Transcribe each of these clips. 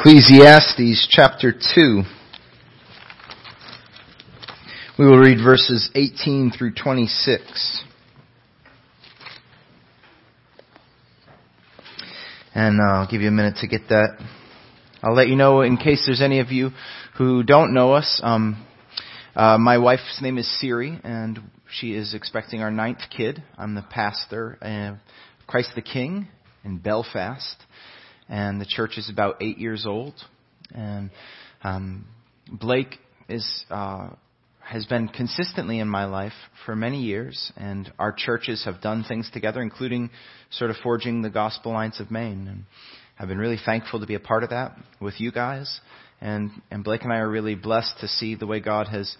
Ecclesiastes chapter 2. We will read verses 18 through 26. And uh, I'll give you a minute to get that. I'll let you know in case there's any of you who don't know us. Um, uh, my wife's name is Siri, and she is expecting our ninth kid. I'm the pastor, uh, Christ the King in Belfast and the church is about eight years old. And um, Blake is uh, has been consistently in my life for many years, and our churches have done things together, including sort of forging the Gospel Alliance of Maine. And I've been really thankful to be a part of that with you guys. And and Blake and I are really blessed to see the way God has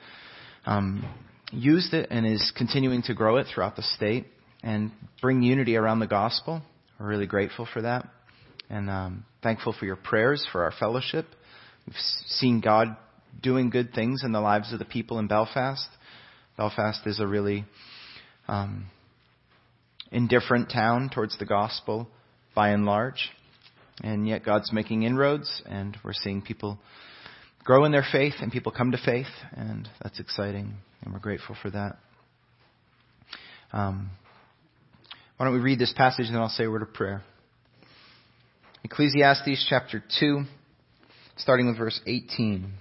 um, used it and is continuing to grow it throughout the state and bring unity around the gospel. We're really grateful for that and um, thankful for your prayers for our fellowship. We've seen God doing good things in the lives of the people in Belfast. Belfast is a really um, indifferent town towards the gospel by and large, and yet God's making inroads, and we're seeing people grow in their faith and people come to faith, and that's exciting, and we're grateful for that. Um, why don't we read this passage and then I'll say a word of prayer. Ecclesiastes chapter 2, starting with verse 18.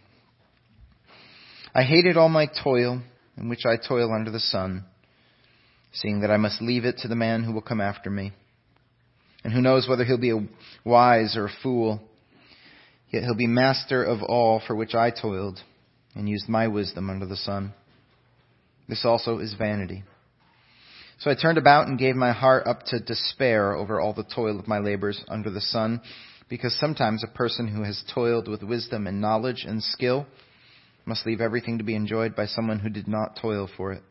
I hated all my toil, in which I toil under the sun, seeing that I must leave it to the man who will come after me. And who knows whether he'll be a wise or a fool, yet he'll be master of all for which I toiled and used my wisdom under the sun. This also is vanity. So I turned about and gave my heart up to despair over all the toil of my labors under the sun, because sometimes a person who has toiled with wisdom and knowledge and skill must leave everything to be enjoyed by someone who did not toil for it.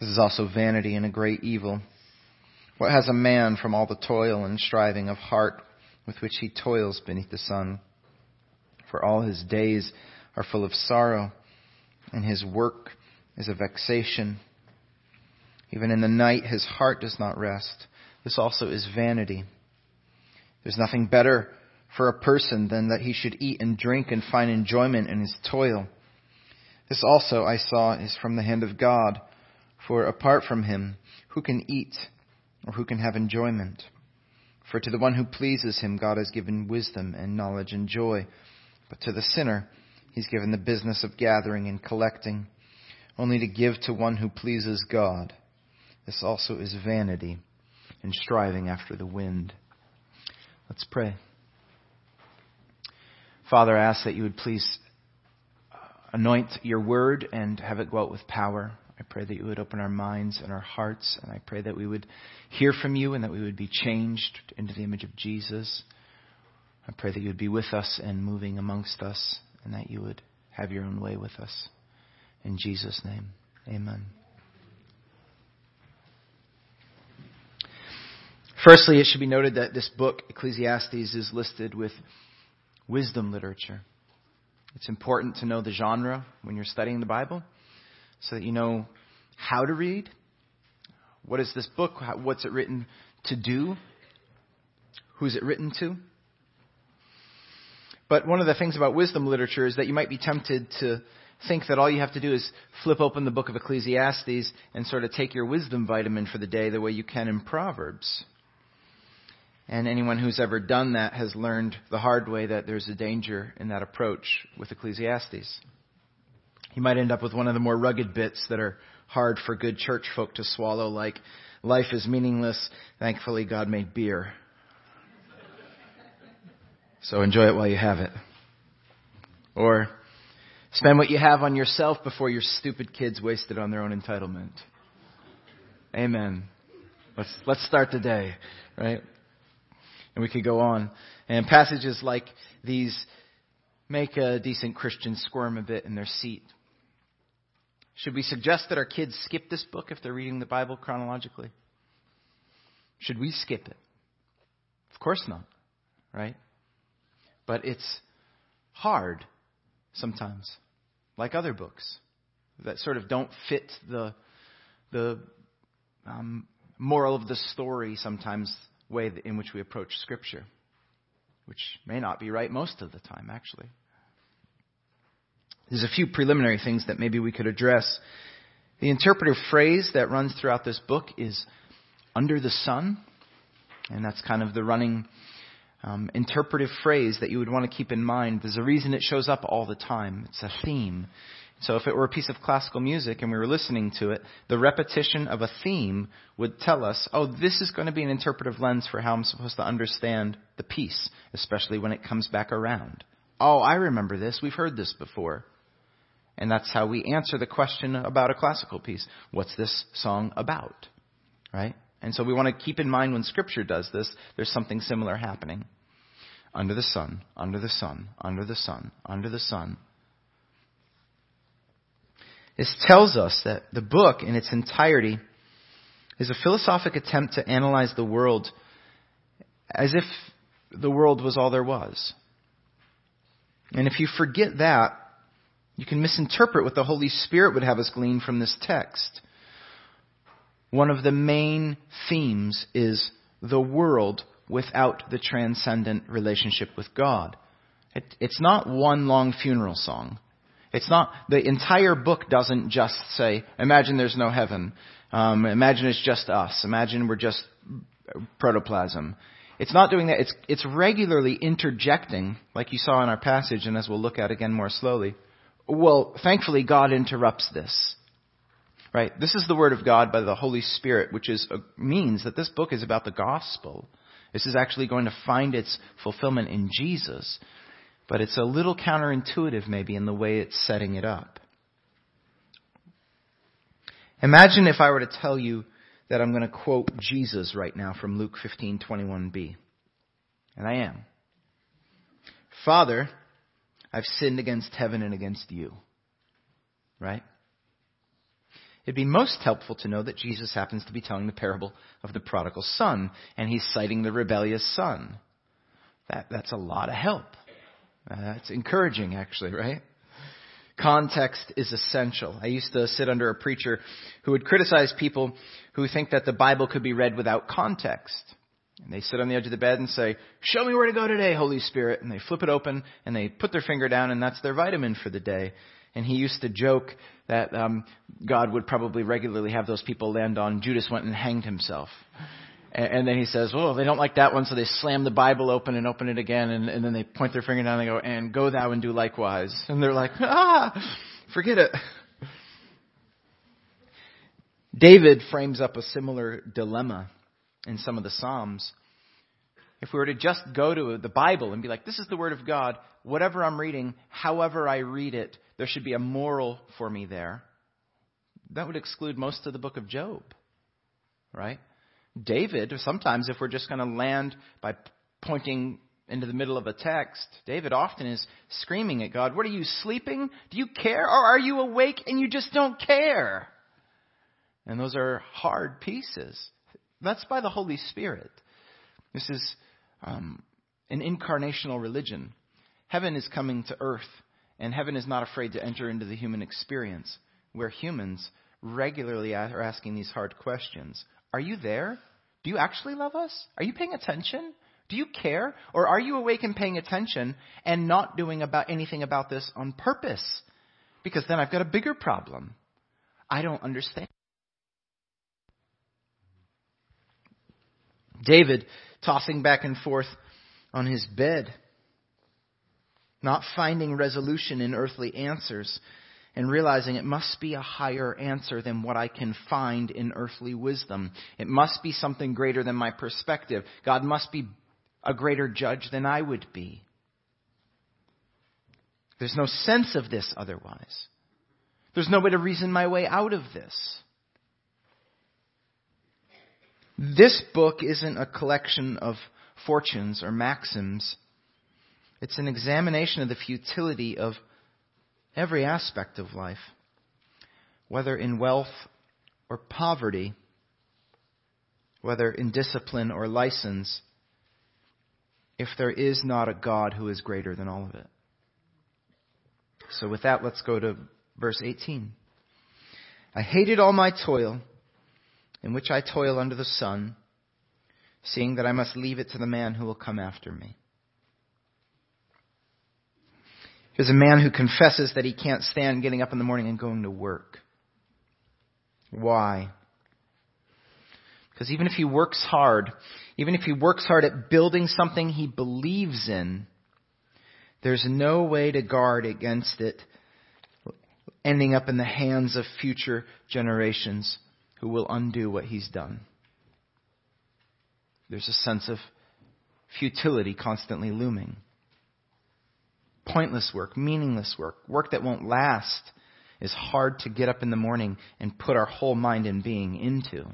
This is also vanity and a great evil. What has a man from all the toil and striving of heart with which he toils beneath the sun? For all his days are full of sorrow, and his work is a vexation. Even in the night, his heart does not rest. This also is vanity. There's nothing better for a person than that he should eat and drink and find enjoyment in his toil. This also I saw is from the hand of God. For apart from him, who can eat or who can have enjoyment? For to the one who pleases him, God has given wisdom and knowledge and joy. But to the sinner, he's given the business of gathering and collecting, only to give to one who pleases God. This also is vanity and striving after the wind. Let's pray. Father, I ask that you would please uh, anoint your word and have it go out with power. I pray that you would open our minds and our hearts, and I pray that we would hear from you and that we would be changed into the image of Jesus. I pray that you would be with us and moving amongst us, and that you would have your own way with us. In Jesus' name, amen. Firstly, it should be noted that this book, Ecclesiastes, is listed with wisdom literature. It's important to know the genre when you're studying the Bible so that you know how to read. What is this book? What's it written to do? Who's it written to? But one of the things about wisdom literature is that you might be tempted to think that all you have to do is flip open the book of Ecclesiastes and sort of take your wisdom vitamin for the day the way you can in Proverbs. And anyone who's ever done that has learned the hard way that there's a danger in that approach with Ecclesiastes. You might end up with one of the more rugged bits that are hard for good church folk to swallow, like, life is meaningless, thankfully God made beer. So enjoy it while you have it. Or, spend what you have on yourself before your stupid kids waste it on their own entitlement. Amen. Let's, let's start the day, right? And we could go on. And passages like these make a decent Christian squirm a bit in their seat. Should we suggest that our kids skip this book if they're reading the Bible chronologically? Should we skip it? Of course not, right? But it's hard sometimes, like other books that sort of don't fit the the um, moral of the story sometimes way in which we approach Scripture. which may not be right most of the time, actually. There's a few preliminary things that maybe we could address. The interpretive phrase that runs throughout this book is under the sun, and that's kind of the running um, interpretive phrase that you would want to keep in mind. There's a reason it shows up all the time. It's a theme. So if it were a piece of classical music and we were listening to it, the repetition of a theme would tell us, oh, this is going to be an interpretive lens for how I'm supposed to understand the piece, especially when it comes back around. Oh, I remember this. We've heard this before. And that's how we answer the question about a classical piece. What's this song about? Right? And so we want to keep in mind when Scripture does this, there's something similar happening. Under the sun, under the sun, under the sun, under the sun. This tells us that the book in its entirety is a philosophic attempt to analyze the world as if the world was all there was. And if you forget that, you can misinterpret what the Holy Spirit would have us glean from this text. One of the main themes is the world without the transcendent relationship with God. It, it's not one long funeral song. It's not, the entire book doesn't just say, imagine there's no heaven. Um, imagine it's just us. Imagine we're just protoplasm. It's not doing that. It's, it's regularly interjecting, like you saw in our passage, and as we'll look at again more slowly, well, thankfully, God interrupts this. Right? This is the Word of God by the Holy Spirit, which is, uh, means that this book is about the gospel. This is actually going to find its fulfillment in Jesus. But it's a little counterintuitive, maybe, in the way it's setting it up. Imagine if I were to tell you that I'm going to quote Jesus right now from Luke 15:21b. And I am. Father, I've sinned against heaven and against you. Right? It'd be most helpful to know that Jesus happens to be telling the parable of the prodigal son, and he's citing the rebellious son. That, that's a lot of help. Uh, that's encouraging, actually, right? Context is essential. I used to sit under a preacher who would criticize people who think that the Bible could be read without context. And they sit on the edge of the bed and say, Show me where to go today, Holy Spirit. And they flip it open and they put their finger down, and that's their vitamin for the day. And he used to joke that um, God would probably regularly have those people land on Judas went and hanged himself. And, and then he says, "Well, they don't like that one, so they slam the Bible open and open it again, and, and then they point their finger down and they go, and go thou and do likewise." And they're like, "Ah, forget it." David frames up a similar dilemma in some of the Psalms. If we were to just go to the Bible and be like, this is the Word of God, whatever I'm reading, however I read it, there should be a moral for me there. That would exclude most of the book of Job, right? David, sometimes if we're just going to land by pointing into the middle of a text, David often is screaming at God, What are you sleeping? Do you care? Or are you awake and you just don't care? And those are hard pieces. That's by the Holy Spirit. This is um, an incarnational religion. Heaven is coming to earth, and heaven is not afraid to enter into the human experience, where humans regularly are asking these hard questions. Are you there? Do you actually love us? Are you paying attention? Do you care? Or are you awake and paying attention and not doing about anything about this on purpose? Because then I've got a bigger problem. I don't understand. David tossing back and forth on his bed, not finding resolution in earthly answers, and realizing it must be a higher answer than what I can find in earthly wisdom. It must be something greater than my perspective. God must be a greater judge than I would be. There's no sense of this otherwise. There's no way to reason my way out of this. This book isn't a collection of fortunes or maxims. It's an examination of the futility of every aspect of life, whether in wealth or poverty, whether in discipline or license, if there is not a God who is greater than all of it. So, with that, let's go to verse 18. I hated all my toil in which I toil under the sun, seeing that I must leave it to the man who will come after me. Is a man who confesses that he can't stand getting up in the morning and going to work. Why? Because even if he works hard, even if he works hard at building something he believes in, there's no way to guard against it ending up in the hands of future generations who will undo what he's done. There's a sense of futility constantly looming. Pointless work, meaningless work, work that won't last is hard to get up in the morning and put our whole mind and being into.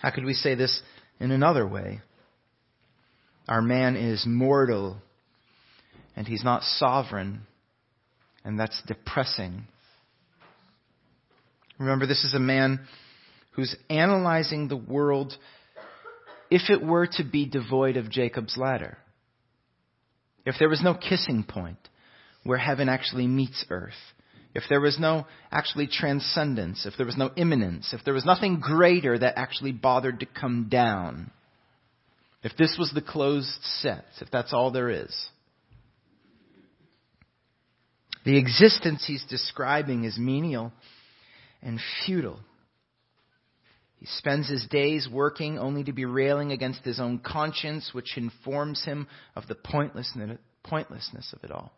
How could we say this in another way? Our man is mortal and he's not sovereign, and that's depressing. Remember, this is a man who's analyzing the world if it were to be devoid of Jacob's ladder. If there was no kissing point where heaven actually meets earth. If there was no actually transcendence, if there was no immanence, if there was nothing greater that actually bothered to come down, if this was the closed set, if that's all there is, the existence he's describing is menial and futile. He spends his days working only to be railing against his own conscience, which informs him of the pointlessness of it all.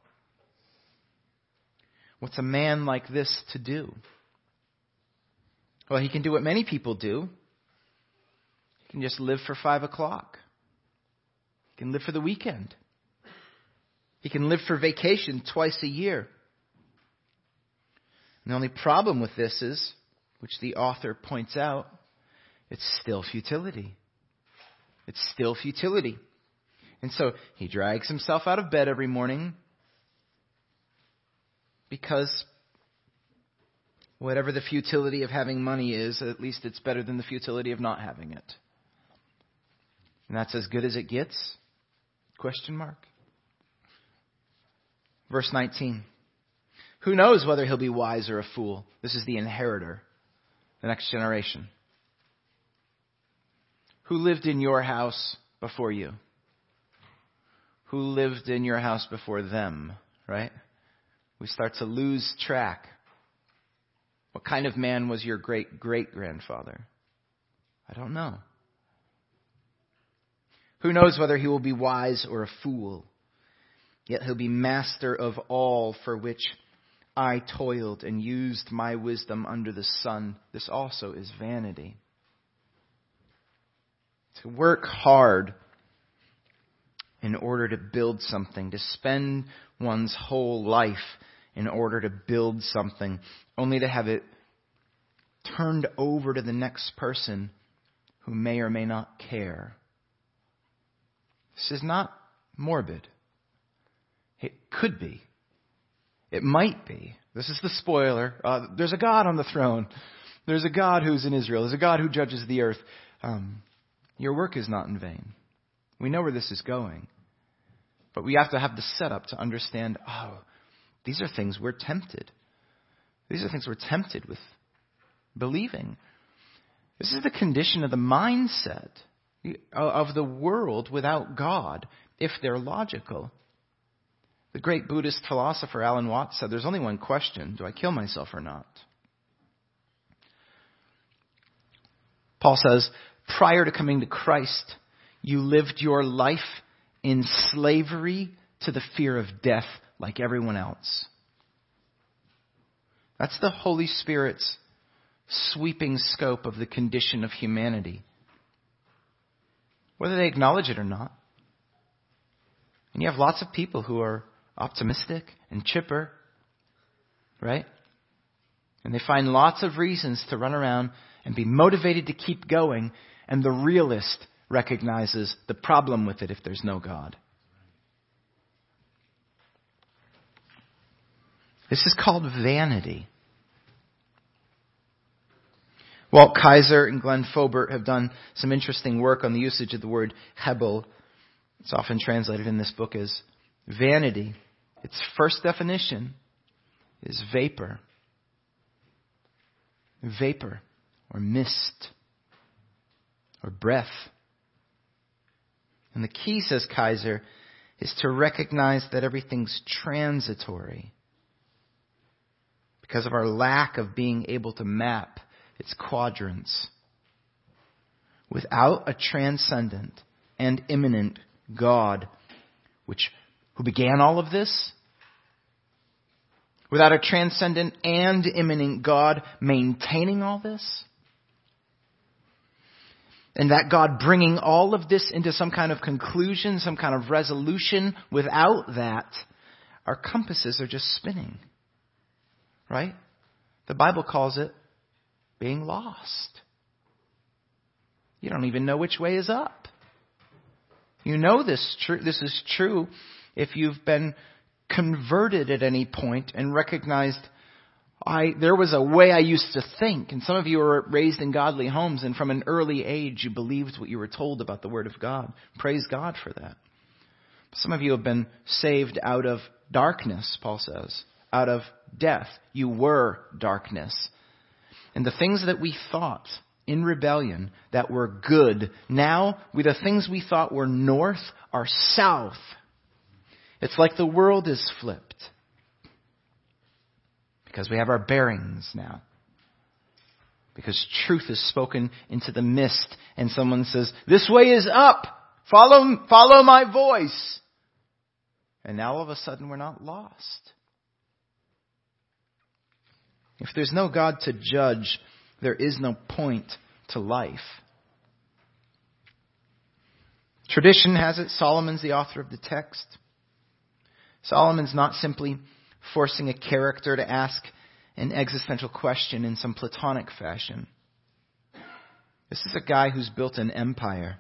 What's a man like this to do? Well, he can do what many people do. He can just live for five o'clock. He can live for the weekend. He can live for vacation twice a year. And the only problem with this is, which the author points out, it's still futility. It's still futility. And so he drags himself out of bed every morning because whatever the futility of having money is, at least it's better than the futility of not having it. And that's as good as it gets? Question mark. Verse 19. Who knows whether he'll be wise or a fool? This is the inheritor, the next generation. Who lived in your house before you? Who lived in your house before them, right? We start to lose track. What kind of man was your great great grandfather? I don't know. Who knows whether he will be wise or a fool? Yet he'll be master of all for which I toiled and used my wisdom under the sun. This also is vanity. To work hard in order to build something, to spend one's whole life in order to build something, only to have it turned over to the next person who may or may not care. This is not morbid. It could be. It might be. This is the spoiler. Uh, there's a God on the throne. There's a God who's in Israel. There's a God who judges the earth. Um, your work is not in vain. We know where this is going. But we have to have the setup to understand oh, these are things we're tempted. These are things we're tempted with believing. This is the condition of the mindset of the world without God, if they're logical. The great Buddhist philosopher Alan Watts said there's only one question do I kill myself or not? Paul says, prior to coming to Christ, you lived your life in slavery to the fear of death like everyone else. That's the Holy Spirit's sweeping scope of the condition of humanity, whether they acknowledge it or not. And you have lots of people who are optimistic and chipper, right? And they find lots of reasons to run around and be motivated to keep going, and the realist recognizes the problem with it if there's no God. This is called vanity. Walt Kaiser and Glenn Fobert have done some interesting work on the usage of the word hebel. It's often translated in this book as vanity. Its first definition is vapor. Vapor or mist or breath. And the key, says Kaiser, is to recognize that everything's transitory because of our lack of being able to map its quadrants. Without a transcendent and immanent God, which, who began all of this, without a transcendent and immanent God maintaining all this, and that God bringing all of this into some kind of conclusion, some kind of resolution, without that, our compasses are just spinning. Right? The Bible calls it being lost. You don't even know which way is up. You know this tr- this is true if you've been converted at any point and recognized I there was a way I used to think and some of you were raised in godly homes and from an early age you believed what you were told about the word of God. Praise God for that. Some of you have been saved out of darkness, Paul says, out of death. You were darkness. And the things that we thought in rebellion that were good, now with the things we thought were north are south. It's like the world is flipped. Because we have our bearings now. Because truth is spoken into the mist and someone says, this way is up! Follow, follow my voice! And now all of a sudden we're not lost. If there's no God to judge, there is no point to life. Tradition has it Solomon's the author of the text. Solomon's not simply forcing a character to ask an existential question in some Platonic fashion. This is a guy who's built an empire,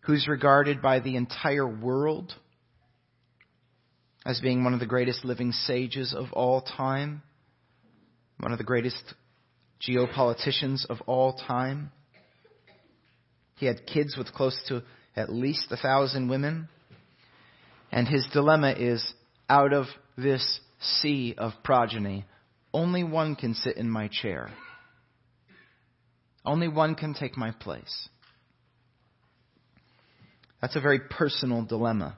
who's regarded by the entire world as being one of the greatest living sages of all time one of the greatest geopoliticians of all time. He had kids with close to at least a thousand women. And his dilemma is out of this sea of progeny, only one can sit in my chair. Only one can take my place. That's a very personal dilemma.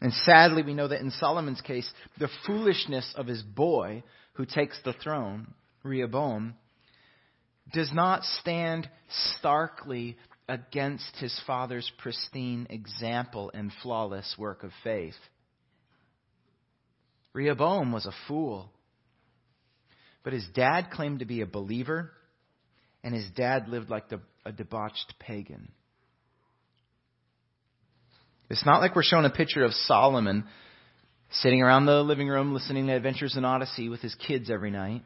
And sadly, we know that in Solomon's case, the foolishness of his boy who takes the throne, Rehoboam, does not stand starkly against his father's pristine example and flawless work of faith. Rehoboam was a fool. But his dad claimed to be a believer, and his dad lived like the, a debauched pagan. It's not like we're shown a picture of Solomon sitting around the living room listening to Adventures in Odyssey with his kids every night,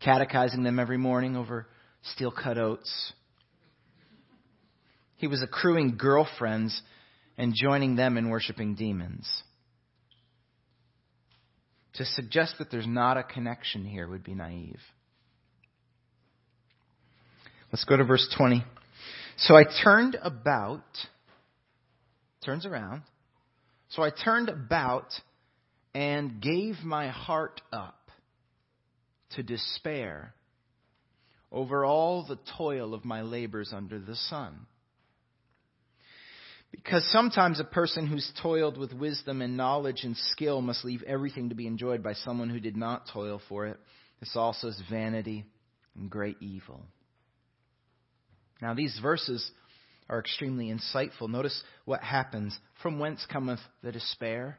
catechizing them every morning over steel cut oats. He was accruing girlfriends and joining them in worshiping demons. To suggest that there's not a connection here would be naive. Let's go to verse 20. So I turned about, turns around. So I turned about and gave my heart up to despair over all the toil of my labors under the sun. Because sometimes a person who's toiled with wisdom and knowledge and skill must leave everything to be enjoyed by someone who did not toil for it. This also is vanity and great evil. Now, these verses are extremely insightful. Notice what happens. From whence cometh the despair?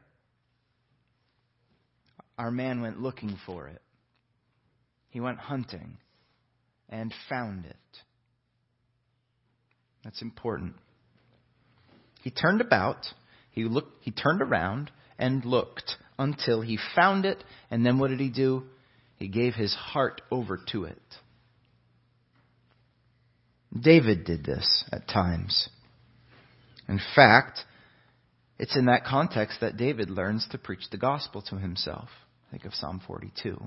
our man went looking for it. He went hunting and found it. That's important. He turned about, he looked, he turned around and looked until he found it, and then what did he do? He gave his heart over to it. David did this at times. In fact, it's in that context that David learns to preach the gospel to himself. Think of Psalm 42.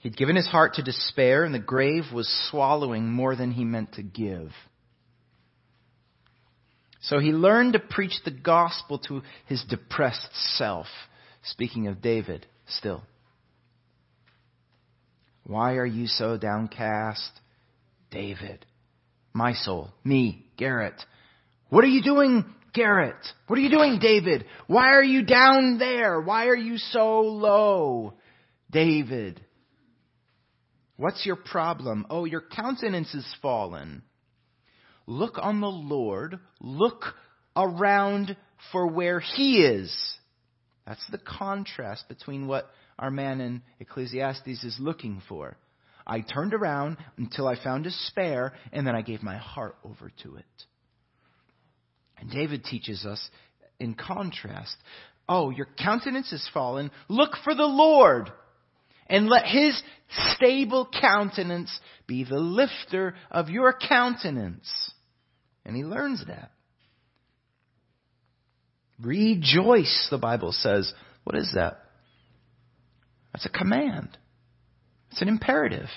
He'd given his heart to despair, and the grave was swallowing more than he meant to give. So he learned to preach the gospel to his depressed self. Speaking of David, still. Why are you so downcast? David, my soul, me, Garrett. What are you doing, Garrett? What are you doing, David? Why are you down there? Why are you so low, David? What's your problem? Oh, your countenance is fallen. Look on the Lord. Look around for where He is. That's the contrast between what our man in Ecclesiastes is looking for. I turned around until I found despair, and then I gave my heart over to it. And David teaches us in contrast oh, your countenance is fallen. Look for the Lord, and let his stable countenance be the lifter of your countenance. And he learns that. Rejoice, the Bible says. What is that? That's a command. It's an imperative.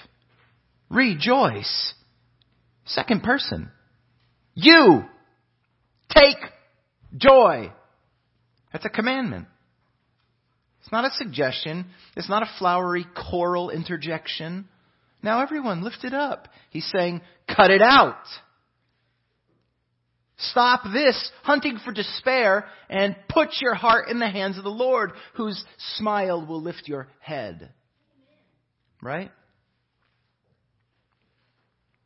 Rejoice. Second person. You take joy. That's a commandment. It's not a suggestion. It's not a flowery choral interjection. Now everyone lift it up. He's saying, cut it out. Stop this hunting for despair and put your heart in the hands of the Lord, whose smile will lift your head. Right?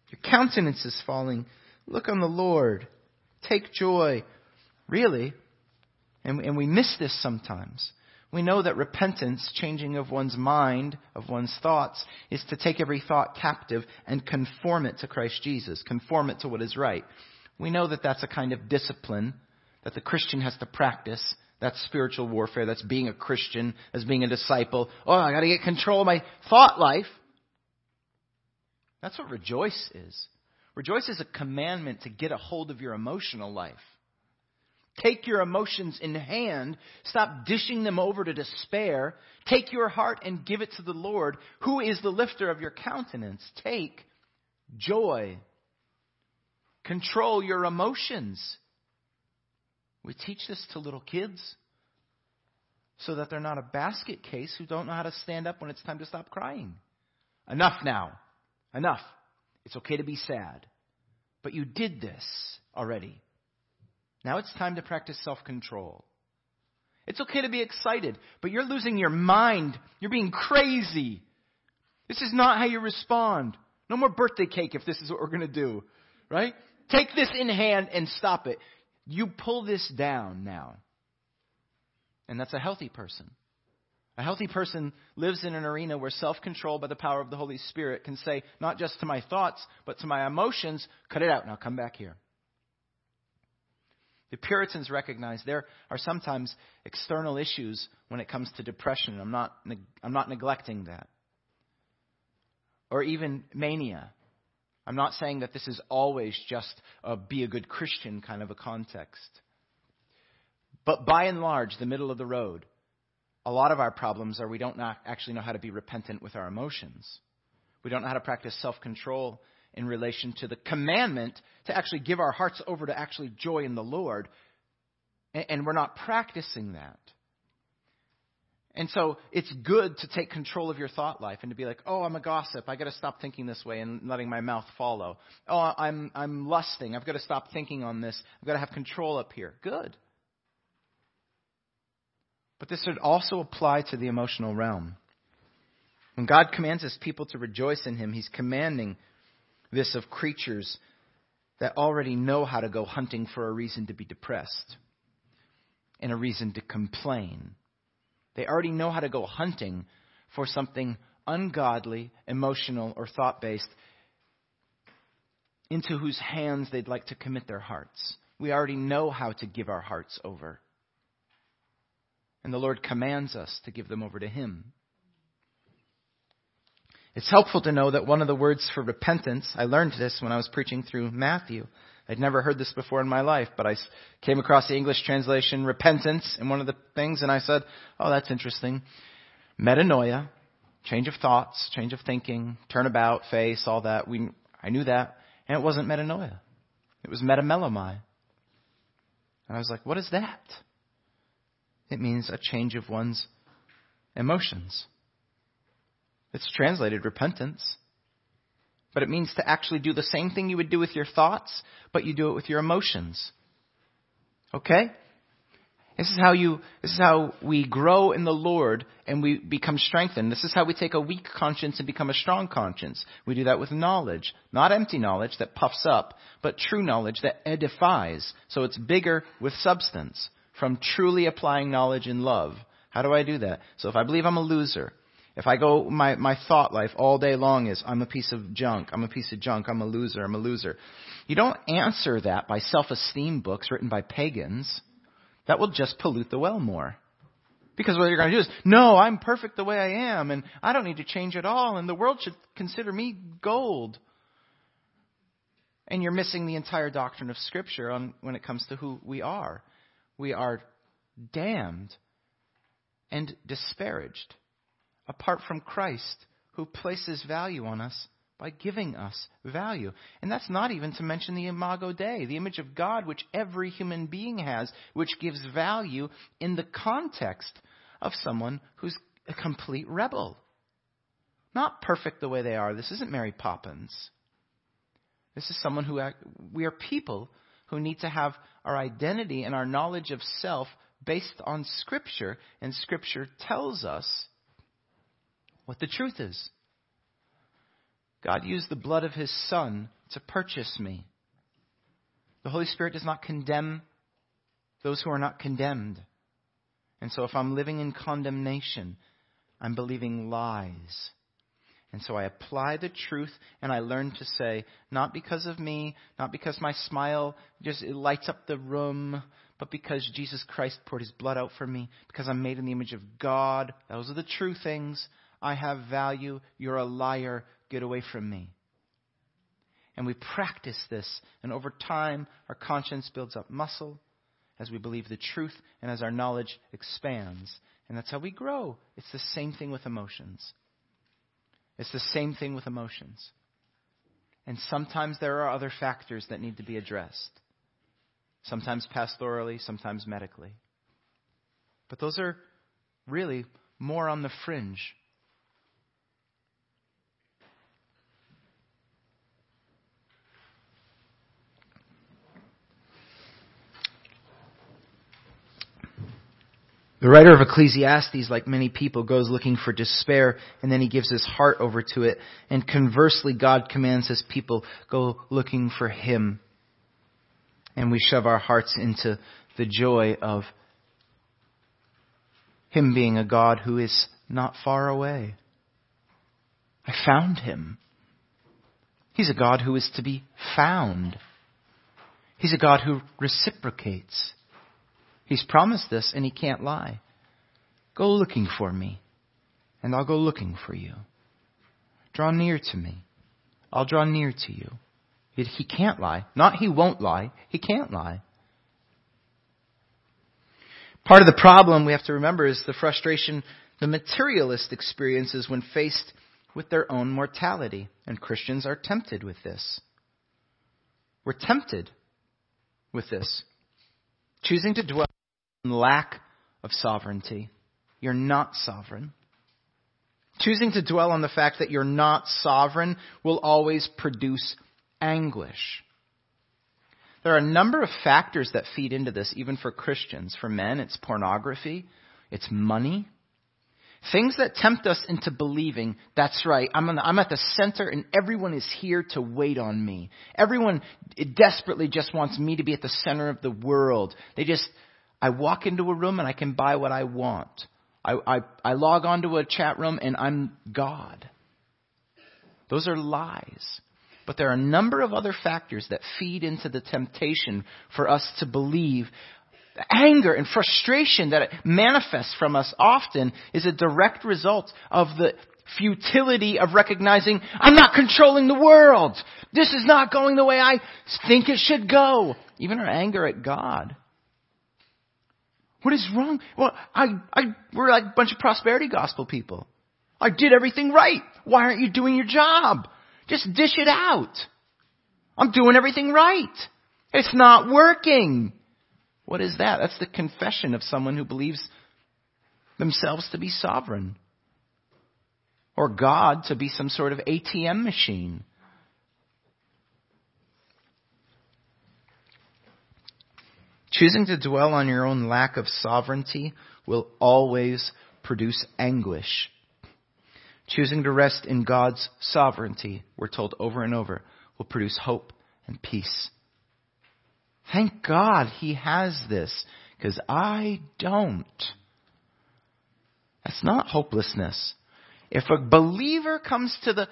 Your countenance is falling. Look on the Lord. Take joy. Really? And, and we miss this sometimes. We know that repentance, changing of one's mind, of one's thoughts, is to take every thought captive and conform it to Christ Jesus, conform it to what is right. We know that that's a kind of discipline that the Christian has to practice. That's spiritual warfare. That's being a Christian, as being a disciple. Oh, I got to get control of my thought life. That's what rejoice is. Rejoice is a commandment to get a hold of your emotional life. Take your emotions in hand. Stop dishing them over to despair. Take your heart and give it to the Lord, who is the lifter of your countenance. Take joy Control your emotions. We teach this to little kids so that they're not a basket case who don't know how to stand up when it's time to stop crying. Enough now. Enough. It's okay to be sad. But you did this already. Now it's time to practice self control. It's okay to be excited, but you're losing your mind. You're being crazy. This is not how you respond. No more birthday cake if this is what we're going to do, right? Take this in hand and stop it. You pull this down now. And that's a healthy person. A healthy person lives in an arena where self control by the power of the Holy Spirit can say, not just to my thoughts, but to my emotions, cut it out. Now come back here. The Puritans recognize there are sometimes external issues when it comes to depression. I'm not, I'm not neglecting that. Or even mania. I'm not saying that this is always just a be a good Christian kind of a context. But by and large, the middle of the road, a lot of our problems are we don't actually know how to be repentant with our emotions. We don't know how to practice self control in relation to the commandment to actually give our hearts over to actually joy in the Lord. And we're not practicing that. And so it's good to take control of your thought life and to be like, oh, I'm a gossip. I got to stop thinking this way and letting my mouth follow. Oh, I'm I'm lusting. I've got to stop thinking on this. I've got to have control up here. Good. But this should also apply to the emotional realm. When God commands his people to rejoice in him, he's commanding this of creatures that already know how to go hunting for a reason to be depressed and a reason to complain they already know how to go hunting for something ungodly, emotional, or thought based into whose hands they'd like to commit their hearts. We already know how to give our hearts over. And the Lord commands us to give them over to Him. It's helpful to know that one of the words for repentance, I learned this when I was preaching through Matthew, I'd never heard this before in my life, but I came across the English translation repentance in one of the things, and I said, "Oh, that's interesting." Metanoia, change of thoughts, change of thinking, turn about, face, all that. We, I knew that, and it wasn't metanoia. It was metamelomai. And I was like, "What is that?" It means a change of one's emotions. It's translated repentance. But it means to actually do the same thing you would do with your thoughts, but you do it with your emotions. Okay? This is how you, this is how we grow in the Lord and we become strengthened. This is how we take a weak conscience and become a strong conscience. We do that with knowledge. Not empty knowledge that puffs up, but true knowledge that edifies. So it's bigger with substance from truly applying knowledge in love. How do I do that? So if I believe I'm a loser, if I go, my, my thought life all day long is, I'm a piece of junk, I'm a piece of junk, I'm a loser, I'm a loser. You don't answer that by self-esteem books written by pagans that will just pollute the well more. Because what you're going to do is, no, I'm perfect the way I am, and I don't need to change at all, and the world should consider me gold. And you're missing the entire doctrine of Scripture on, when it comes to who we are. We are damned and disparaged apart from Christ, who places value on us by giving us value. And that's not even to mention the imago Dei, the image of God which every human being has, which gives value in the context of someone who's a complete rebel. Not perfect the way they are. This isn't Mary Poppins. This is someone who we are people who need to have our identity and our knowledge of self based on Scripture, and Scripture tells us what the truth is. God used the blood of his Son to purchase me. The Holy Spirit does not condemn those who are not condemned. And so if I'm living in condemnation, I'm believing lies. And so I apply the truth and I learn to say, not because of me, not because my smile just lights up the room, but because Jesus Christ poured his blood out for me, because I'm made in the image of God. Those are the true things. I have value. You're a liar. Get away from me. And we practice this, and over time, our conscience builds up muscle as we believe the truth and as our knowledge expands. And that's how we grow. It's the same thing with emotions. It's the same thing with emotions. And sometimes there are other factors that need to be addressed. Sometimes pastorally, sometimes medically. But those are really more on the fringe The writer of Ecclesiastes, like many people, goes looking for despair and then he gives his heart over to it. And conversely, God commands his people, go looking for him. And we shove our hearts into the joy of him being a God who is not far away. I found him. He's a God who is to be found. He's a God who reciprocates. He's promised this and he can't lie. Go looking for me, and I'll go looking for you. Draw near to me. I'll draw near to you. He can't lie. Not he won't lie. He can't lie. Part of the problem we have to remember is the frustration the materialist experiences when faced with their own mortality. And Christians are tempted with this. We're tempted with this. Choosing to dwell lack of sovereignty. You're not sovereign. Choosing to dwell on the fact that you're not sovereign will always produce anguish. There are a number of factors that feed into this, even for Christians. For men, it's pornography, it's money, things that tempt us into believing, that's right, I'm, the, I'm at the center and everyone is here to wait on me. Everyone desperately just wants me to be at the center of the world. They just, I walk into a room and I can buy what I want. I, I, I log onto a chat room and I'm God. Those are lies. But there are a number of other factors that feed into the temptation for us to believe. Anger and frustration that manifests from us often is a direct result of the futility of recognizing I'm not controlling the world. This is not going the way I think it should go. Even our anger at God what is wrong? Well, I, I, we're like a bunch of prosperity gospel people. I did everything right. Why aren't you doing your job? Just dish it out. I'm doing everything right. It's not working. What is that? That's the confession of someone who believes themselves to be sovereign. Or God to be some sort of ATM machine. Choosing to dwell on your own lack of sovereignty will always produce anguish. Choosing to rest in God's sovereignty, we're told over and over, will produce hope and peace. Thank God he has this, because I don't. That's not hopelessness. If a believer comes to the,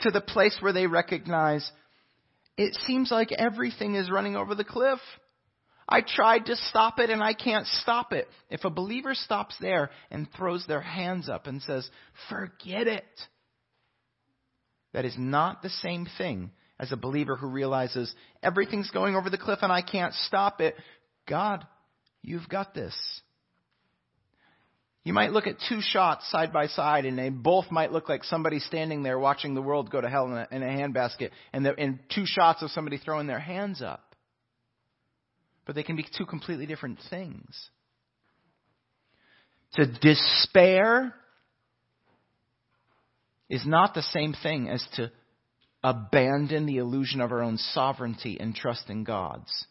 to the place where they recognize it seems like everything is running over the cliff. I tried to stop it and I can't stop it. If a believer stops there and throws their hands up and says, forget it, that is not the same thing as a believer who realizes everything's going over the cliff and I can't stop it. God, you've got this. You might look at two shots side by side, and they both might look like somebody standing there watching the world go to hell in a, in a handbasket, and, and two shots of somebody throwing their hands up. But they can be two completely different things. To despair is not the same thing as to abandon the illusion of our own sovereignty and trust in God's.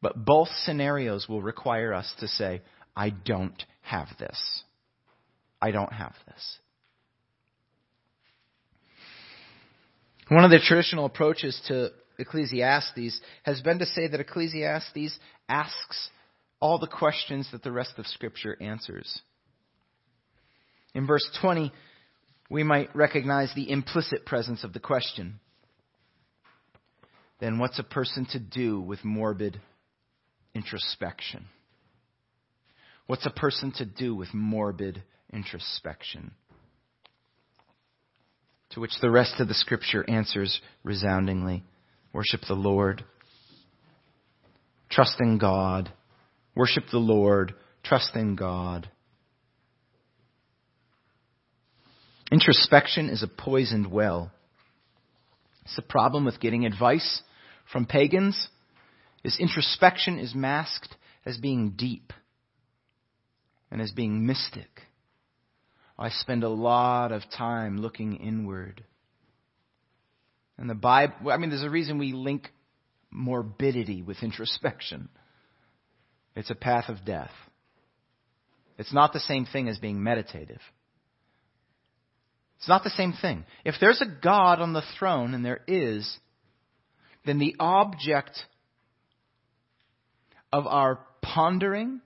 But both scenarios will require us to say, I don't have this. I don't have this. One of the traditional approaches to Ecclesiastes has been to say that Ecclesiastes asks all the questions that the rest of Scripture answers. In verse 20, we might recognize the implicit presence of the question. Then what's a person to do with morbid introspection? What's a person to do with morbid introspection? To which the rest of the scripture answers resoundingly worship the Lord, trust in God, worship the Lord, trust in God. Introspection is a poisoned well. It's the problem with getting advice from pagans is introspection is masked as being deep and as being mystic. I spend a lot of time looking inward. And the Bible, I mean, there's a reason we link morbidity with introspection. It's a path of death. It's not the same thing as being meditative. It's not the same thing. If there's a God on the throne, and there is, then the object of our pondering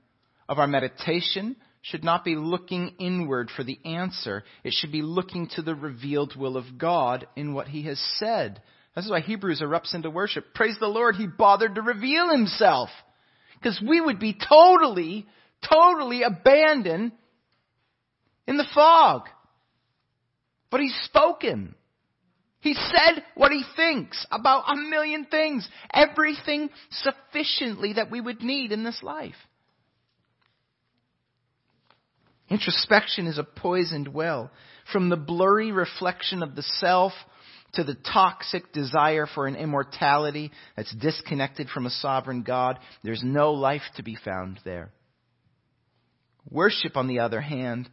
of our meditation should not be looking inward for the answer. It should be looking to the revealed will of God in what He has said. This is why Hebrews erupts into worship. Praise the Lord, He bothered to reveal Himself. Because we would be totally, totally abandoned in the fog. But He's spoken. He said what he thinks about a million things. Everything sufficiently that we would need in this life. Introspection is a poisoned well. From the blurry reflection of the self to the toxic desire for an immortality that's disconnected from a sovereign God, there's no life to be found there. Worship, on the other hand,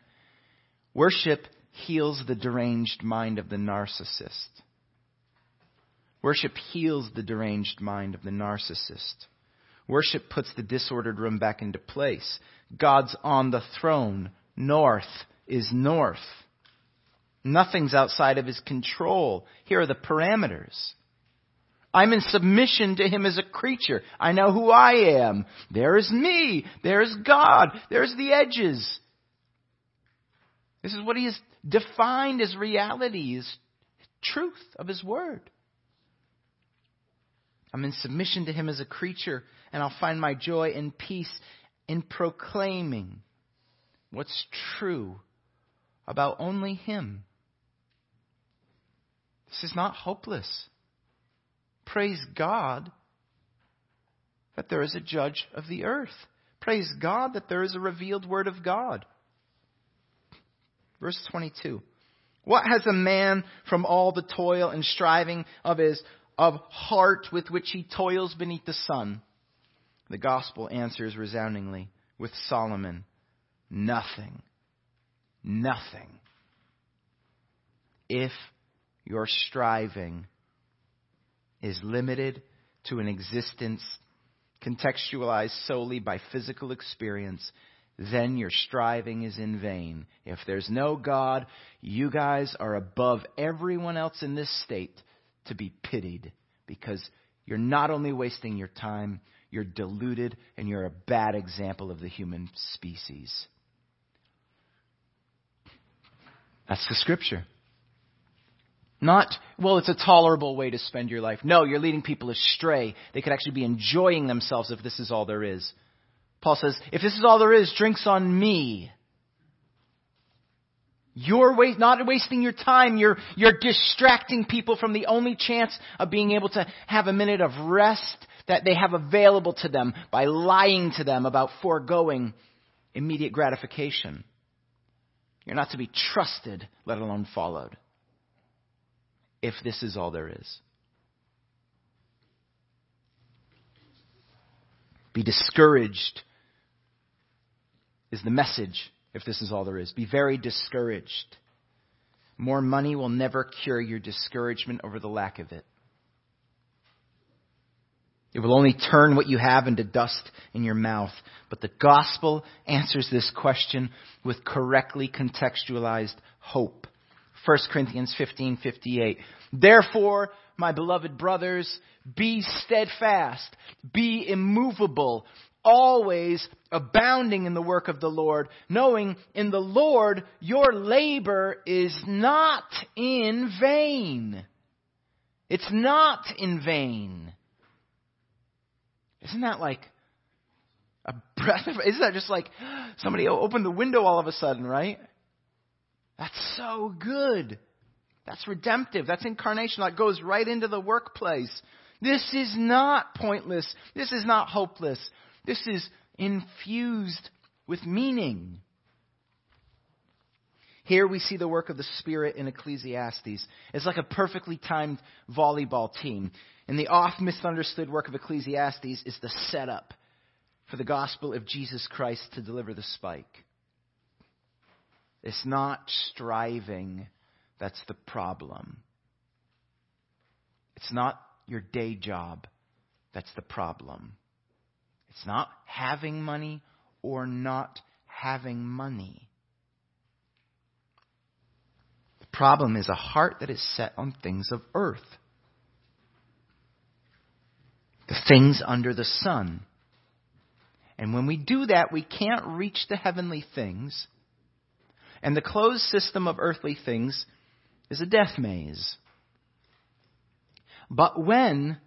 worship heals the deranged mind of the narcissist. Worship heals the deranged mind of the narcissist. Worship puts the disordered room back into place. God's on the throne, North is north. Nothing's outside of his control. Here are the parameters. I'm in submission to him as a creature. I know who I am. There is me. There's God. There's the edges. This is what he has defined as reality, as truth of his word. I'm in submission to him as a creature, and I'll find my joy and peace in proclaiming what's true about only Him. This is not hopeless. Praise God that there is a judge of the earth. Praise God that there is a revealed word of God. Verse 22. What has a man from all the toil and striving of his of heart with which he toils beneath the sun? The gospel answers resoundingly with Solomon nothing. Nothing. If your striving is limited to an existence contextualized solely by physical experience, then your striving is in vain. If there's no God, you guys are above everyone else in this state to be pitied because you're not only wasting your time, you're deluded and you're a bad example of the human species. That's the scripture. Not, well, it's a tolerable way to spend your life. No, you're leading people astray. They could actually be enjoying themselves if this is all there is. Paul says, if this is all there is, drinks on me. You're wa- not wasting your time. You're, you're distracting people from the only chance of being able to have a minute of rest that they have available to them by lying to them about foregoing immediate gratification. You're not to be trusted, let alone followed if this is all there is. Be discouraged is the message if this is all there is. Be very discouraged. More money will never cure your discouragement over the lack of it. It will only turn what you have into dust in your mouth. But the gospel answers this question with correctly contextualized hope. 1 Corinthians 15:58. Therefore, my beloved brothers, be steadfast, be immovable, always abounding in the work of the Lord, knowing in the Lord your labor is not in vain. It's not in vain. Isn't that like a breath of, isn't that just like somebody opened the window all of a sudden, right? That's so good. That's redemptive. That's incarnation. That goes right into the workplace. This is not pointless. This is not hopeless. This is infused with meaning. Here we see the work of the Spirit in Ecclesiastes. It's like a perfectly timed volleyball team. And the oft misunderstood work of Ecclesiastes is the setup for the gospel of Jesus Christ to deliver the spike. It's not striving that's the problem. It's not your day job that's the problem. It's not having money or not having money. The problem is a heart that is set on things of earth, the things under the sun. And when we do that, we can't reach the heavenly things. And the closed system of earthly things is a death maze. But when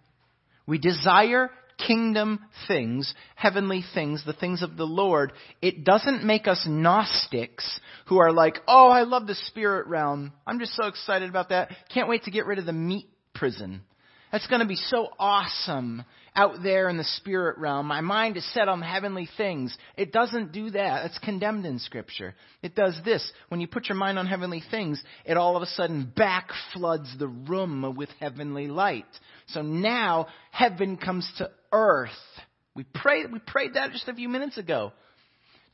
we desire kingdom things, heavenly things, the things of the Lord, it doesn't make us Gnostics who are like, oh, I love the spirit realm. I'm just so excited about that. Can't wait to get rid of the meat prison. That's going to be so awesome out there in the spirit realm. My mind is set on heavenly things. It doesn't do that. It's condemned in Scripture. It does this. When you put your mind on heavenly things, it all of a sudden back floods the room with heavenly light. So now heaven comes to earth. We prayed, we prayed that just a few minutes ago.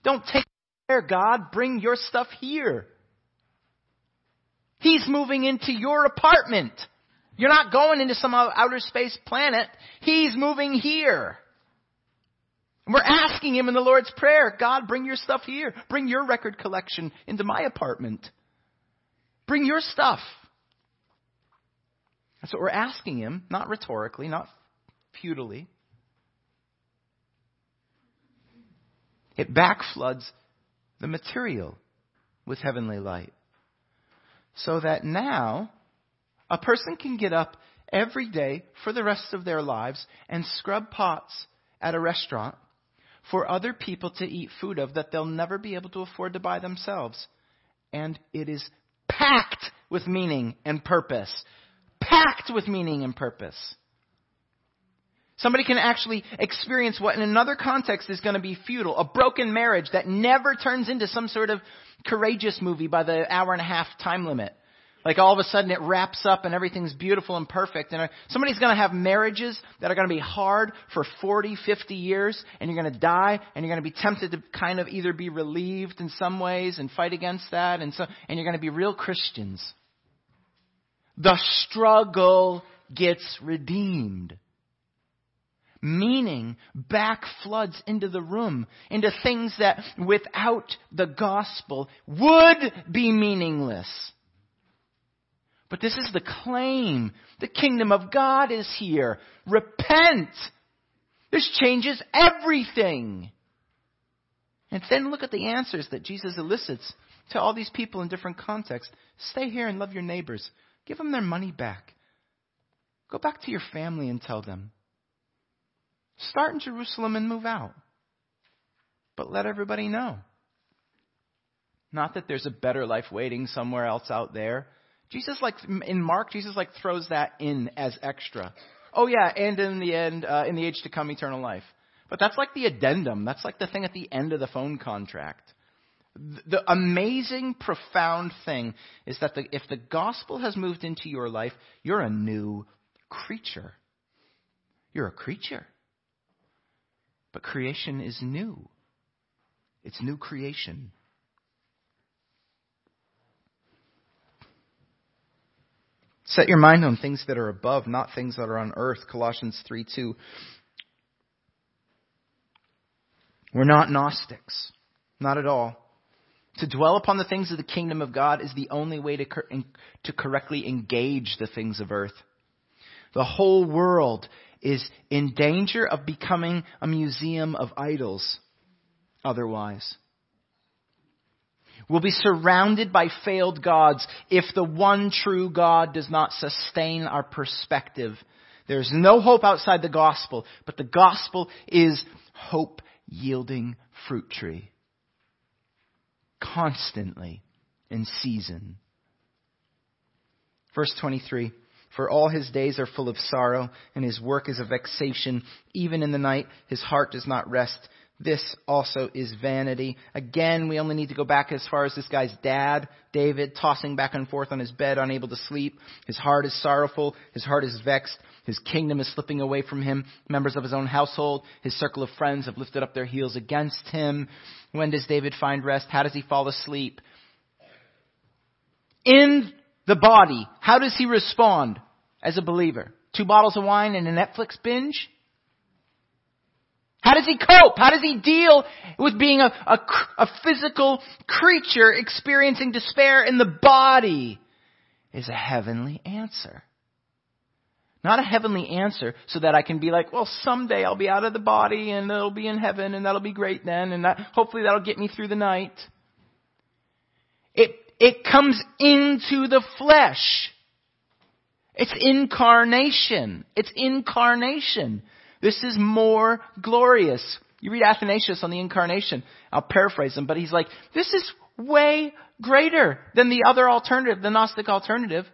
Don't take there, God. Bring your stuff here. He's moving into your apartment. You're not going into some outer space planet. He's moving here. And we're asking Him in the Lord's Prayer, God, bring your stuff here. Bring your record collection into my apartment. Bring your stuff. That's what we're asking Him, not rhetorically, not futilely. It backfloods the material with heavenly light. So that now, a person can get up every day for the rest of their lives and scrub pots at a restaurant for other people to eat food of that they'll never be able to afford to buy themselves. And it is packed with meaning and purpose. Packed with meaning and purpose. Somebody can actually experience what in another context is going to be futile. A broken marriage that never turns into some sort of courageous movie by the hour and a half time limit. Like all of a sudden it wraps up and everything's beautiful and perfect. And uh, somebody's going to have marriages that are going to be hard for 40, 50 years and you're going to die and you're going to be tempted to kind of either be relieved in some ways and fight against that and so, and you're going to be real Christians. The struggle gets redeemed. meaning back floods into the room, into things that without the gospel would be meaningless. But this is the claim. The kingdom of God is here. Repent. This changes everything. And then look at the answers that Jesus elicits to all these people in different contexts. Stay here and love your neighbors. Give them their money back. Go back to your family and tell them. Start in Jerusalem and move out. But let everybody know. Not that there's a better life waiting somewhere else out there. Jesus like in Mark, Jesus like throws that in as extra. Oh yeah, and in the end, uh, in the age to come, eternal life. But that's like the addendum. That's like the thing at the end of the phone contract. The amazing, profound thing is that the, if the gospel has moved into your life, you're a new creature. You're a creature. But creation is new. It's new creation. Set your mind on things that are above, not things that are on earth. Colossians 3 2. We're not Gnostics. Not at all. To dwell upon the things of the kingdom of God is the only way to, to correctly engage the things of earth. The whole world is in danger of becoming a museum of idols otherwise. We'll be surrounded by failed gods if the one true God does not sustain our perspective. There's no hope outside the gospel, but the gospel is hope yielding fruit tree. Constantly in season. Verse 23. For all his days are full of sorrow, and his work is a vexation. Even in the night, his heart does not rest. This also is vanity. Again, we only need to go back as far as this guy's dad, David, tossing back and forth on his bed, unable to sleep. His heart is sorrowful. His heart is vexed. His kingdom is slipping away from him. Members of his own household, his circle of friends have lifted up their heels against him. When does David find rest? How does he fall asleep? In the body, how does he respond as a believer? Two bottles of wine and a Netflix binge? How does he cope? How does he deal with being a, a, a, physical creature experiencing despair in the body? Is a heavenly answer. Not a heavenly answer so that I can be like, well, someday I'll be out of the body and it'll be in heaven and that'll be great then and that, hopefully that'll get me through the night. It, it comes into the flesh. It's incarnation. It's incarnation. This is more glorious. You read Athanasius on the incarnation. I'll paraphrase him, but he's like, this is way greater than the other alternative, the Gnostic alternative.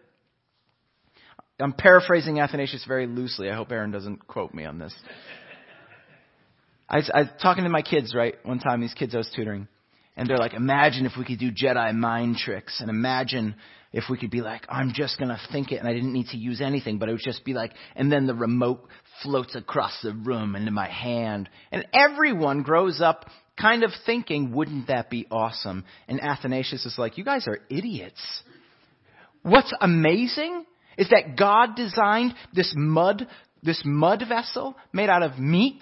I'm paraphrasing Athanasius very loosely. I hope Aaron doesn't quote me on this. I was, I was talking to my kids, right, one time, these kids I was tutoring, and they're like, imagine if we could do Jedi mind tricks, and imagine if we could be like, I'm just going to think it and I didn't need to use anything, but it would just be like, and then the remote floats across the room into my hand. And everyone grows up kind of thinking, wouldn't that be awesome? And Athanasius is like, you guys are idiots. What's amazing is that God designed this mud, this mud vessel made out of meat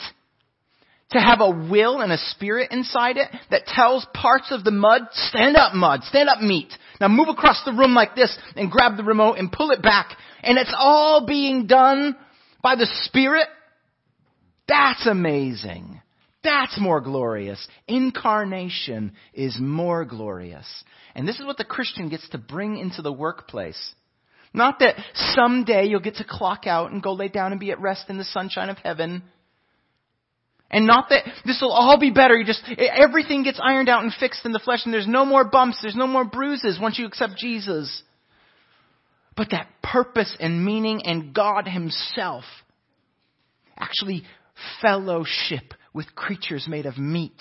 to have a will and a spirit inside it that tells parts of the mud, stand up mud, stand up meat. Now move across the room like this and grab the remote and pull it back. And it's all being done by the Spirit. That's amazing. That's more glorious. Incarnation is more glorious. And this is what the Christian gets to bring into the workplace. Not that someday you'll get to clock out and go lay down and be at rest in the sunshine of heaven. And not that this will all be better. You just, everything gets ironed out and fixed in the flesh and there's no more bumps, there's no more bruises once you accept Jesus. But that purpose and meaning and God Himself actually fellowship with creatures made of meat.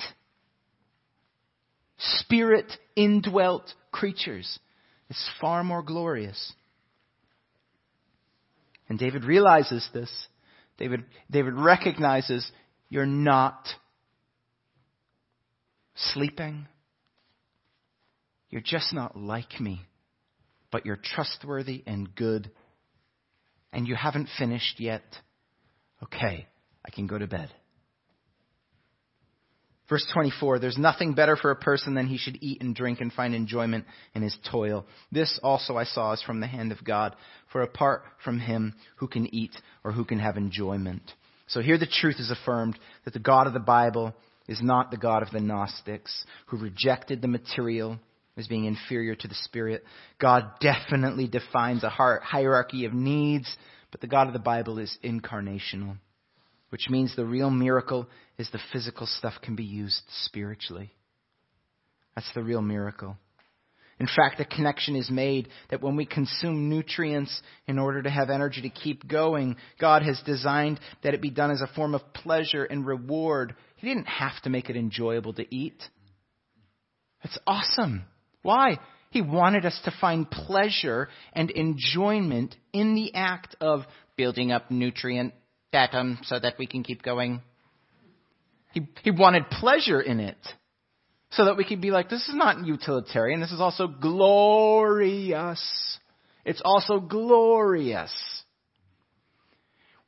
Spirit indwelt creatures. is far more glorious. And David realizes this. David, David recognizes you're not sleeping. You're just not like me, but you're trustworthy and good, and you haven't finished yet. Okay, I can go to bed. Verse 24, there's nothing better for a person than he should eat and drink and find enjoyment in his toil. This also I saw is from the hand of God. For apart from him, who can eat or who can have enjoyment? So here the truth is affirmed that the God of the Bible is not the God of the Gnostics, who rejected the material as being inferior to the spirit. God definitely defines a hierarchy of needs, but the God of the Bible is incarnational which means the real miracle is the physical stuff can be used spiritually. That's the real miracle. In fact, a connection is made that when we consume nutrients in order to have energy to keep going, God has designed that it be done as a form of pleasure and reward. He didn't have to make it enjoyable to eat. That's awesome. Why? He wanted us to find pleasure and enjoyment in the act of building up nutrient datum so that we can keep going. He, he wanted pleasure in it so that we could be like, this is not utilitarian. This is also glorious. It's also glorious.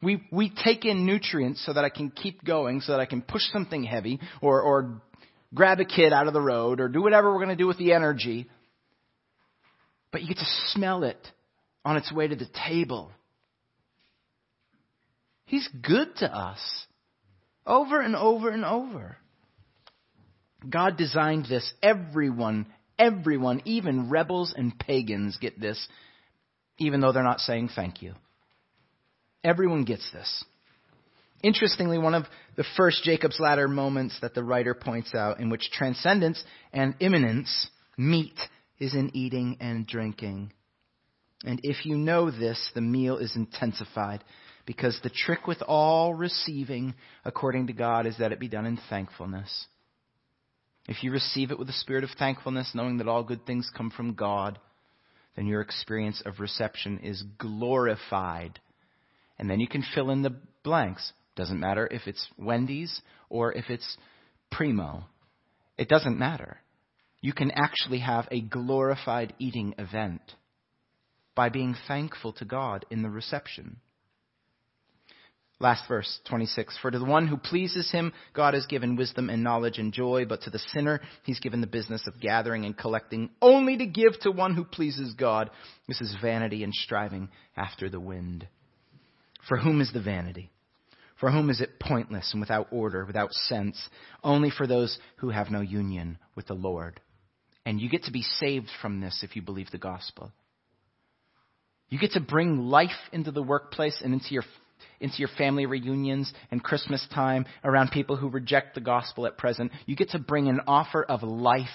We, we take in nutrients so that I can keep going, so that I can push something heavy or, or grab a kid out of the road or do whatever we're going to do with the energy. But you get to smell it on its way to the table. He's good to us. Over and over and over. God designed this. Everyone, everyone, even rebels and pagans get this, even though they're not saying thank you. Everyone gets this. Interestingly, one of the first Jacob's Ladder moments that the writer points out in which transcendence and immanence meet is in eating and drinking. And if you know this, the meal is intensified because the trick with all receiving according to God is that it be done in thankfulness. If you receive it with a spirit of thankfulness, knowing that all good things come from God, then your experience of reception is glorified. And then you can fill in the blanks. Doesn't matter if it's Wendy's or if it's Primo. It doesn't matter. You can actually have a glorified eating event by being thankful to God in the reception. Last verse, 26. For to the one who pleases him, God has given wisdom and knowledge and joy, but to the sinner, he's given the business of gathering and collecting only to give to one who pleases God. This is vanity and striving after the wind. For whom is the vanity? For whom is it pointless and without order, without sense? Only for those who have no union with the Lord. And you get to be saved from this if you believe the gospel. You get to bring life into the workplace and into your into your family reunions and Christmas time around people who reject the gospel at present. You get to bring an offer of life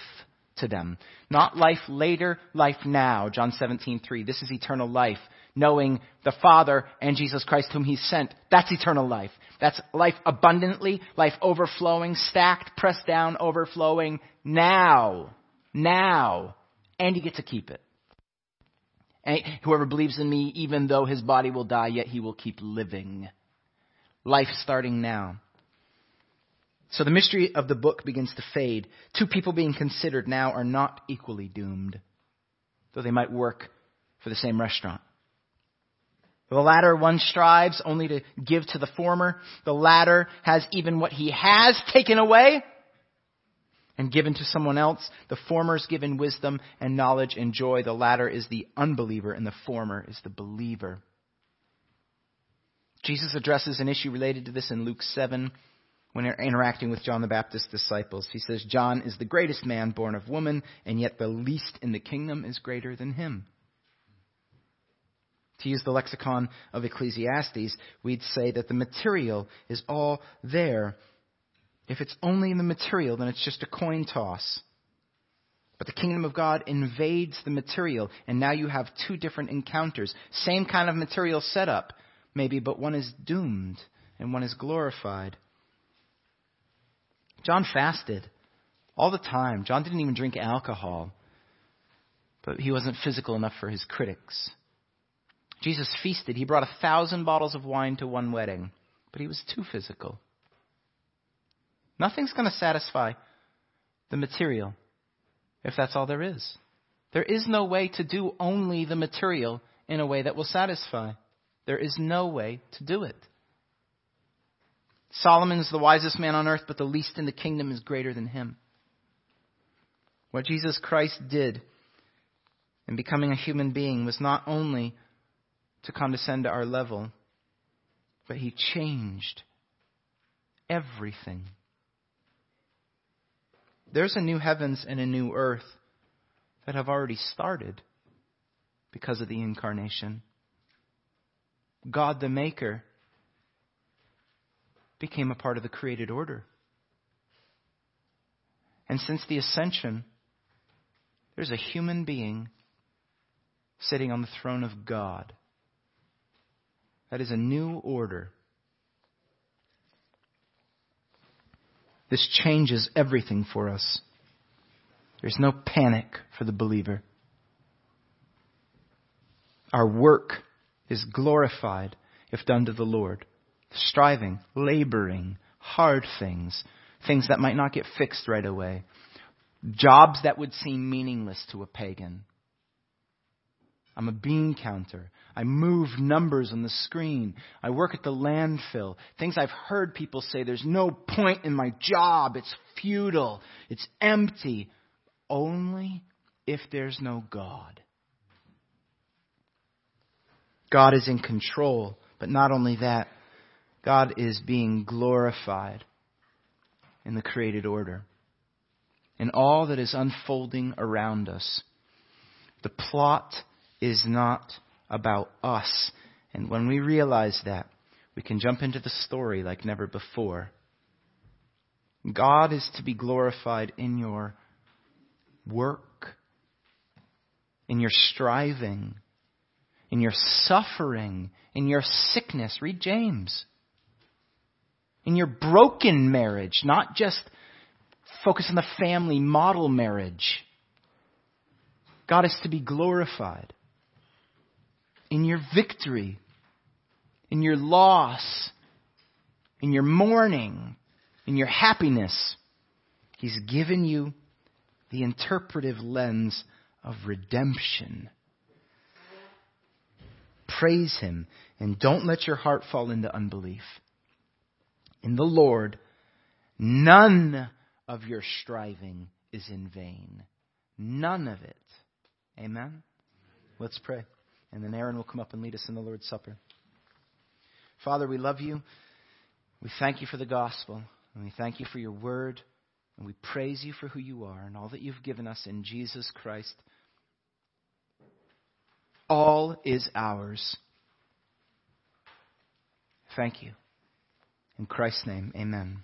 to them. Not life later, life now. John 17:3. This is eternal life, knowing the Father and Jesus Christ whom he sent. That's eternal life. That's life abundantly, life overflowing, stacked, pressed down, overflowing now. Now. And you get to keep it. Whoever believes in me, even though his body will die, yet he will keep living. Life starting now. So the mystery of the book begins to fade. Two people being considered now are not equally doomed, though they might work for the same restaurant. The latter one strives only to give to the former. The latter has even what he has taken away and given to someone else. The former is given wisdom and knowledge and joy. The latter is the unbeliever, and the former is the believer. Jesus addresses an issue related to this in Luke 7 when interacting with John the Baptist's disciples. He says, John is the greatest man born of woman, and yet the least in the kingdom is greater than him. To use the lexicon of Ecclesiastes, we'd say that the material is all there if it's only in the material, then it's just a coin toss. But the kingdom of God invades the material, and now you have two different encounters. Same kind of material setup, maybe, but one is doomed and one is glorified. John fasted all the time. John didn't even drink alcohol, but he wasn't physical enough for his critics. Jesus feasted. He brought a thousand bottles of wine to one wedding, but he was too physical. Nothing's going to satisfy the material if that's all there is. There is no way to do only the material in a way that will satisfy. There is no way to do it. Solomon is the wisest man on earth, but the least in the kingdom is greater than him. What Jesus Christ did in becoming a human being was not only to condescend to our level, but he changed everything. There's a new heavens and a new earth that have already started because of the incarnation. God the Maker became a part of the created order. And since the ascension, there's a human being sitting on the throne of God. That is a new order. This changes everything for us. There's no panic for the believer. Our work is glorified if done to the Lord. Striving, laboring, hard things, things that might not get fixed right away, jobs that would seem meaningless to a pagan. I'm a bean counter. I move numbers on the screen. I work at the landfill. Things I've heard people say there's no point in my job. It's futile. It's empty. Only if there's no God. God is in control. But not only that, God is being glorified in the created order. In all that is unfolding around us. The plot is not about us. And when we realize that, we can jump into the story like never before. God is to be glorified in your work, in your striving, in your suffering, in your sickness. Read James. In your broken marriage, not just focus on the family model marriage. God is to be glorified in your victory, in your loss, in your mourning, in your happiness. He's given you the interpretive lens of redemption. Praise Him and don't let your heart fall into unbelief. In the Lord, none of your striving is in vain. None of it. Amen? Let's pray. And then Aaron will come up and lead us in the Lord's Supper. Father, we love you. We thank you for the gospel. And we thank you for your word. And we praise you for who you are and all that you've given us in Jesus Christ. All is ours. Thank you. In Christ's name, amen.